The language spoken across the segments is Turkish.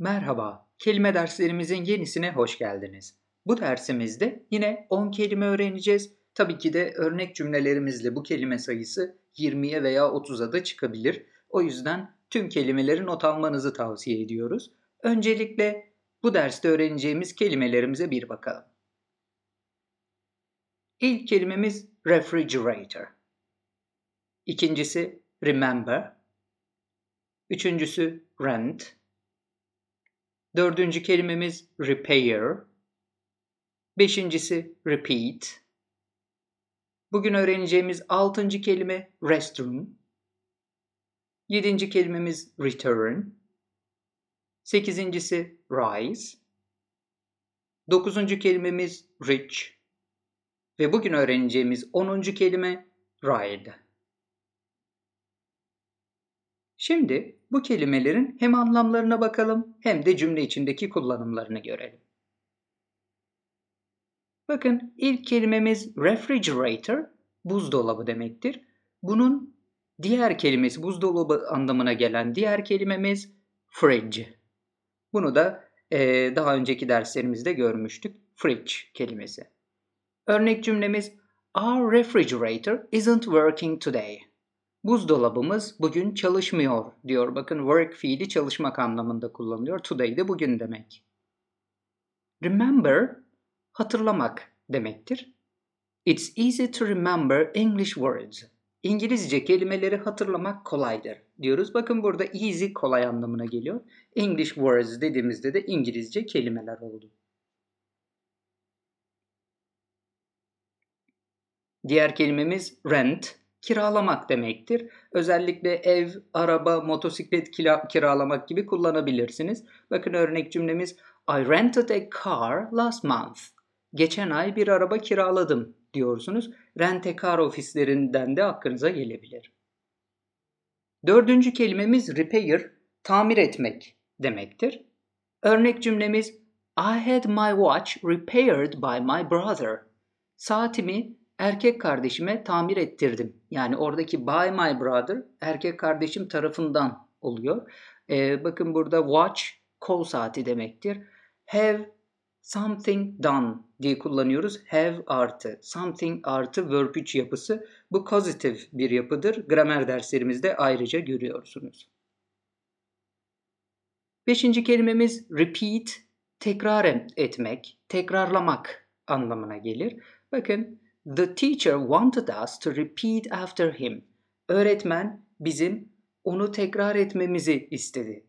Merhaba, kelime derslerimizin yenisine hoş geldiniz. Bu dersimizde yine 10 kelime öğreneceğiz. Tabii ki de örnek cümlelerimizle bu kelime sayısı 20'ye veya 30'a da çıkabilir. O yüzden tüm kelimeleri not almanızı tavsiye ediyoruz. Öncelikle bu derste öğreneceğimiz kelimelerimize bir bakalım. İlk kelimemiz refrigerator. İkincisi remember. Üçüncüsü rent. Dördüncü kelimemiz repair. Beşincisi repeat. Bugün öğreneceğimiz altıncı kelime restroom. Yedinci kelimemiz return. Sekizincisi rise. Dokuzuncu kelimemiz rich. Ve bugün öğreneceğimiz onuncu kelime ride. Şimdi bu kelimelerin hem anlamlarına bakalım hem de cümle içindeki kullanımlarını görelim. Bakın ilk kelimemiz refrigerator, buzdolabı demektir. Bunun diğer kelimesi buzdolabı anlamına gelen diğer kelimemiz fridge. Bunu da e, daha önceki derslerimizde görmüştük. Fridge kelimesi. Örnek cümlemiz Our refrigerator isn't working today. Buzdolabımız bugün çalışmıyor diyor. Bakın work fiili çalışmak anlamında kullanılıyor. Today de bugün demek. Remember hatırlamak demektir. It's easy to remember English words. İngilizce kelimeleri hatırlamak kolaydır diyoruz. Bakın burada easy kolay anlamına geliyor. English words dediğimizde de İngilizce kelimeler oldu. Diğer kelimemiz rent kiralamak demektir. Özellikle ev, araba, motosiklet kiralamak gibi kullanabilirsiniz. Bakın örnek cümlemiz I rented a car last month. Geçen ay bir araba kiraladım diyorsunuz. Rent a car ofislerinden de aklınıza gelebilir. Dördüncü kelimemiz repair, tamir etmek demektir. Örnek cümlemiz I had my watch repaired by my brother. Saatimi erkek kardeşime tamir ettirdim. Yani oradaki by my brother erkek kardeşim tarafından oluyor. Ee, bakın burada watch kol saati demektir. Have something done diye kullanıyoruz. Have artı something artı verb 3 yapısı. Bu pozitif bir yapıdır. Gramer derslerimizde ayrıca görüyorsunuz. Beşinci kelimemiz repeat, tekrar etmek, tekrarlamak anlamına gelir. Bakın The teacher wanted us to repeat after him. Öğretmen bizim onu tekrar etmemizi istedi.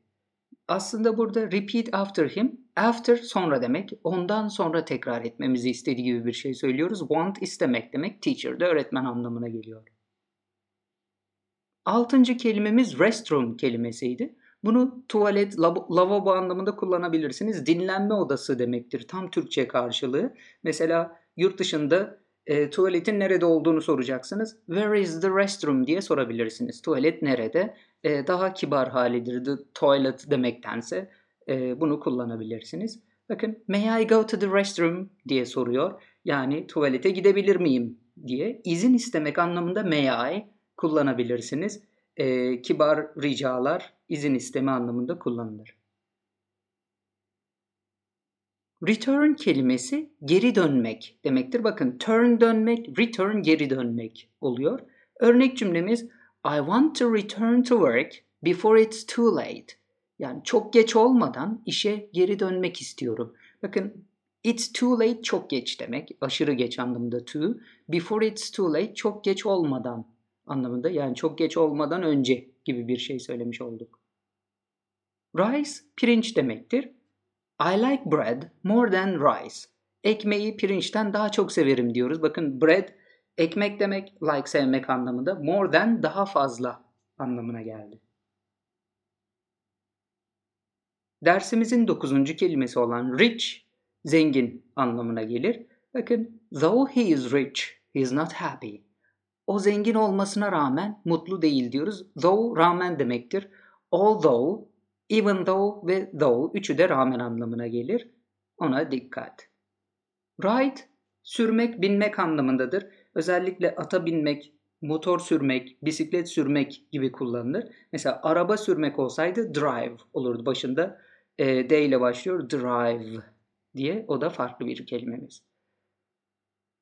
Aslında burada repeat after him, after sonra demek, ondan sonra tekrar etmemizi istediği gibi bir şey söylüyoruz. Want istemek demek, teacher de öğretmen anlamına geliyor. Altıncı kelimemiz restroom kelimesiydi. Bunu tuvalet, lavabo anlamında kullanabilirsiniz. Dinlenme odası demektir. Tam Türkçe karşılığı. Mesela yurt dışında e, tuvaletin nerede olduğunu soracaksınız. Where is the restroom diye sorabilirsiniz. Tuvalet nerede? E, daha kibar halidir the toilet demektense e, bunu kullanabilirsiniz. Bakın may I go to the restroom diye soruyor. Yani tuvalete gidebilir miyim diye. izin istemek anlamında may I kullanabilirsiniz. E, kibar ricalar izin isteme anlamında kullanılır. Return kelimesi geri dönmek demektir. Bakın turn dönmek, return geri dönmek oluyor. Örnek cümlemiz I want to return to work before it's too late. Yani çok geç olmadan işe geri dönmek istiyorum. Bakın it's too late çok geç demek. Aşırı geç anlamında too. Before it's too late çok geç olmadan anlamında. Yani çok geç olmadan önce gibi bir şey söylemiş olduk. Rice pirinç demektir. I like bread more than rice. Ekmeği pirinçten daha çok severim diyoruz. Bakın bread ekmek demek like sevmek anlamında. More than daha fazla anlamına geldi. Dersimizin dokuzuncu kelimesi olan rich, zengin anlamına gelir. Bakın, though he is rich, he is not happy. O zengin olmasına rağmen mutlu değil diyoruz. Though rağmen demektir. Although Even though ve though üçü de rağmen anlamına gelir. Ona dikkat. Ride sürmek, binmek anlamındadır. Özellikle ata binmek, motor sürmek, bisiklet sürmek gibi kullanılır. Mesela araba sürmek olsaydı drive olurdu başında. e, D ile başlıyor. Drive diye. O da farklı bir kelimemiz.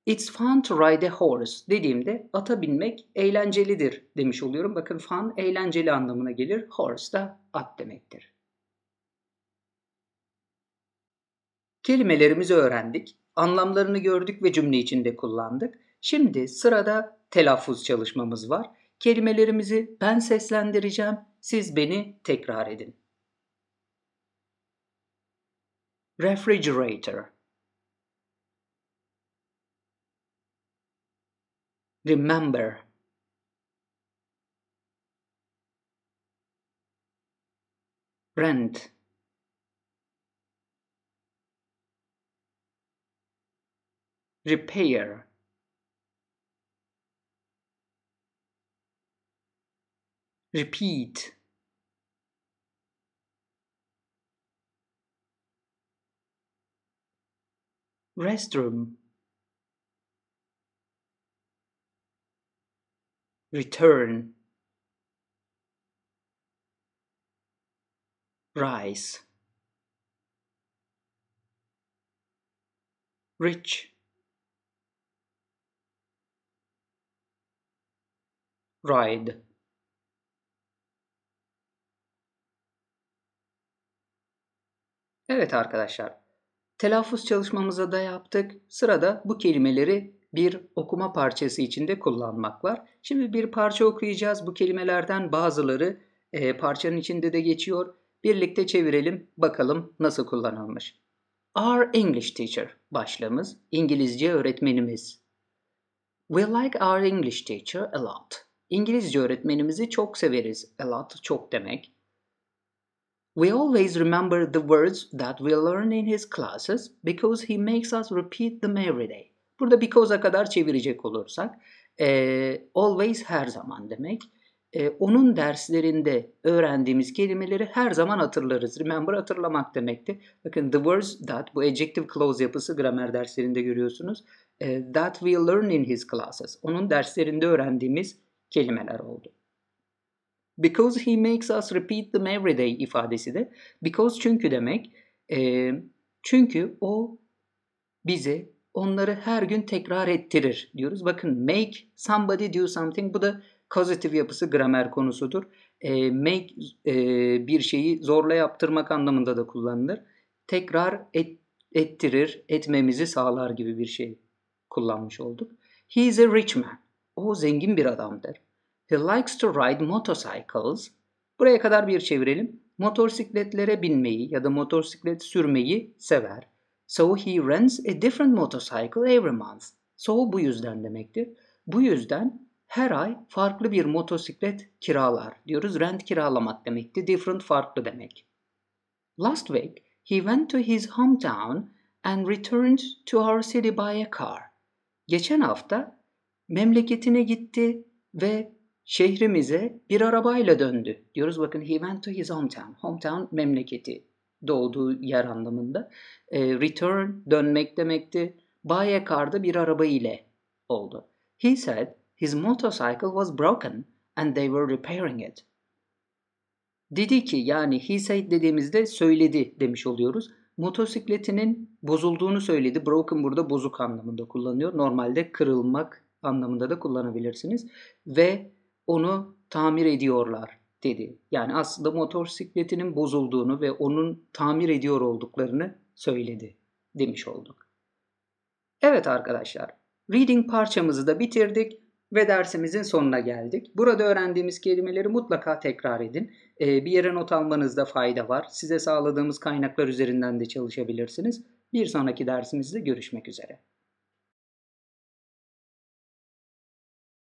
It's fun to ride a horse dediğimde ata binmek eğlencelidir demiş oluyorum. Bakın fun eğlenceli anlamına gelir. Horse da at demektir. Kelimelerimizi öğrendik. Anlamlarını gördük ve cümle içinde kullandık. Şimdi sırada telaffuz çalışmamız var. Kelimelerimizi ben seslendireceğim. Siz beni tekrar edin. Refrigerator Remember. Rent. Repair. Repeat. Restroom return rise rich ride Evet arkadaşlar. Telaffuz çalışmamıza da yaptık. Sırada bu kelimeleri bir okuma parçası içinde kullanmak var. Şimdi bir parça okuyacağız. Bu kelimelerden bazıları e, parçanın içinde de geçiyor. Birlikte çevirelim bakalım nasıl kullanılmış. Our English teacher başlığımız İngilizce öğretmenimiz. We like our English teacher a lot. İngilizce öğretmenimizi çok severiz. A lot çok demek. We always remember the words that we learn in his classes because he makes us repeat them every day. Burada because'a kadar çevirecek olursak e, always her zaman demek. E, onun derslerinde öğrendiğimiz kelimeleri her zaman hatırlarız. Remember hatırlamak demekti. Bakın the words that bu adjective clause yapısı gramer derslerinde görüyorsunuz. E, that we learn in his classes. Onun derslerinde öğrendiğimiz kelimeler oldu. Because he makes us repeat them every day ifadesi de because çünkü demek. E, çünkü o bize onları her gün tekrar ettirir diyoruz. Bakın make somebody do something bu da causative yapısı gramer konusudur. E, make e, bir şeyi zorla yaptırmak anlamında da kullanılır. Tekrar et, ettirir, etmemizi sağlar gibi bir şey kullanmış olduk. He is a rich man. O zengin bir adamdır. He likes to ride motorcycles. Buraya kadar bir çevirelim. Motosikletlere binmeyi ya da motosiklet sürmeyi sever. So he rents a different motorcycle every month. So bu yüzden demektir. Bu yüzden her ay farklı bir motosiklet kiralar diyoruz. Rent kiralamak demekti. Different farklı demek. Last week he went to his hometown and returned to our city by a car. Geçen hafta memleketine gitti ve şehrimize bir arabayla döndü. Diyoruz bakın he went to his hometown. Hometown memleketi doğduğu yer anlamında. E, return dönmek demekti. Buy a car'da bir araba ile oldu. He said his motorcycle was broken and they were repairing it. Dedi ki yani he said dediğimizde söyledi demiş oluyoruz. Motosikletinin bozulduğunu söyledi. Broken burada bozuk anlamında kullanıyor. Normalde kırılmak anlamında da kullanabilirsiniz. Ve onu tamir ediyorlar dedi. Yani aslında motosikletinin bozulduğunu ve onun tamir ediyor olduklarını söyledi demiş olduk. Evet arkadaşlar, reading parçamızı da bitirdik ve dersimizin sonuna geldik. Burada öğrendiğimiz kelimeleri mutlaka tekrar edin. Ee, bir yere not almanızda fayda var. Size sağladığımız kaynaklar üzerinden de çalışabilirsiniz. Bir sonraki dersimizde görüşmek üzere.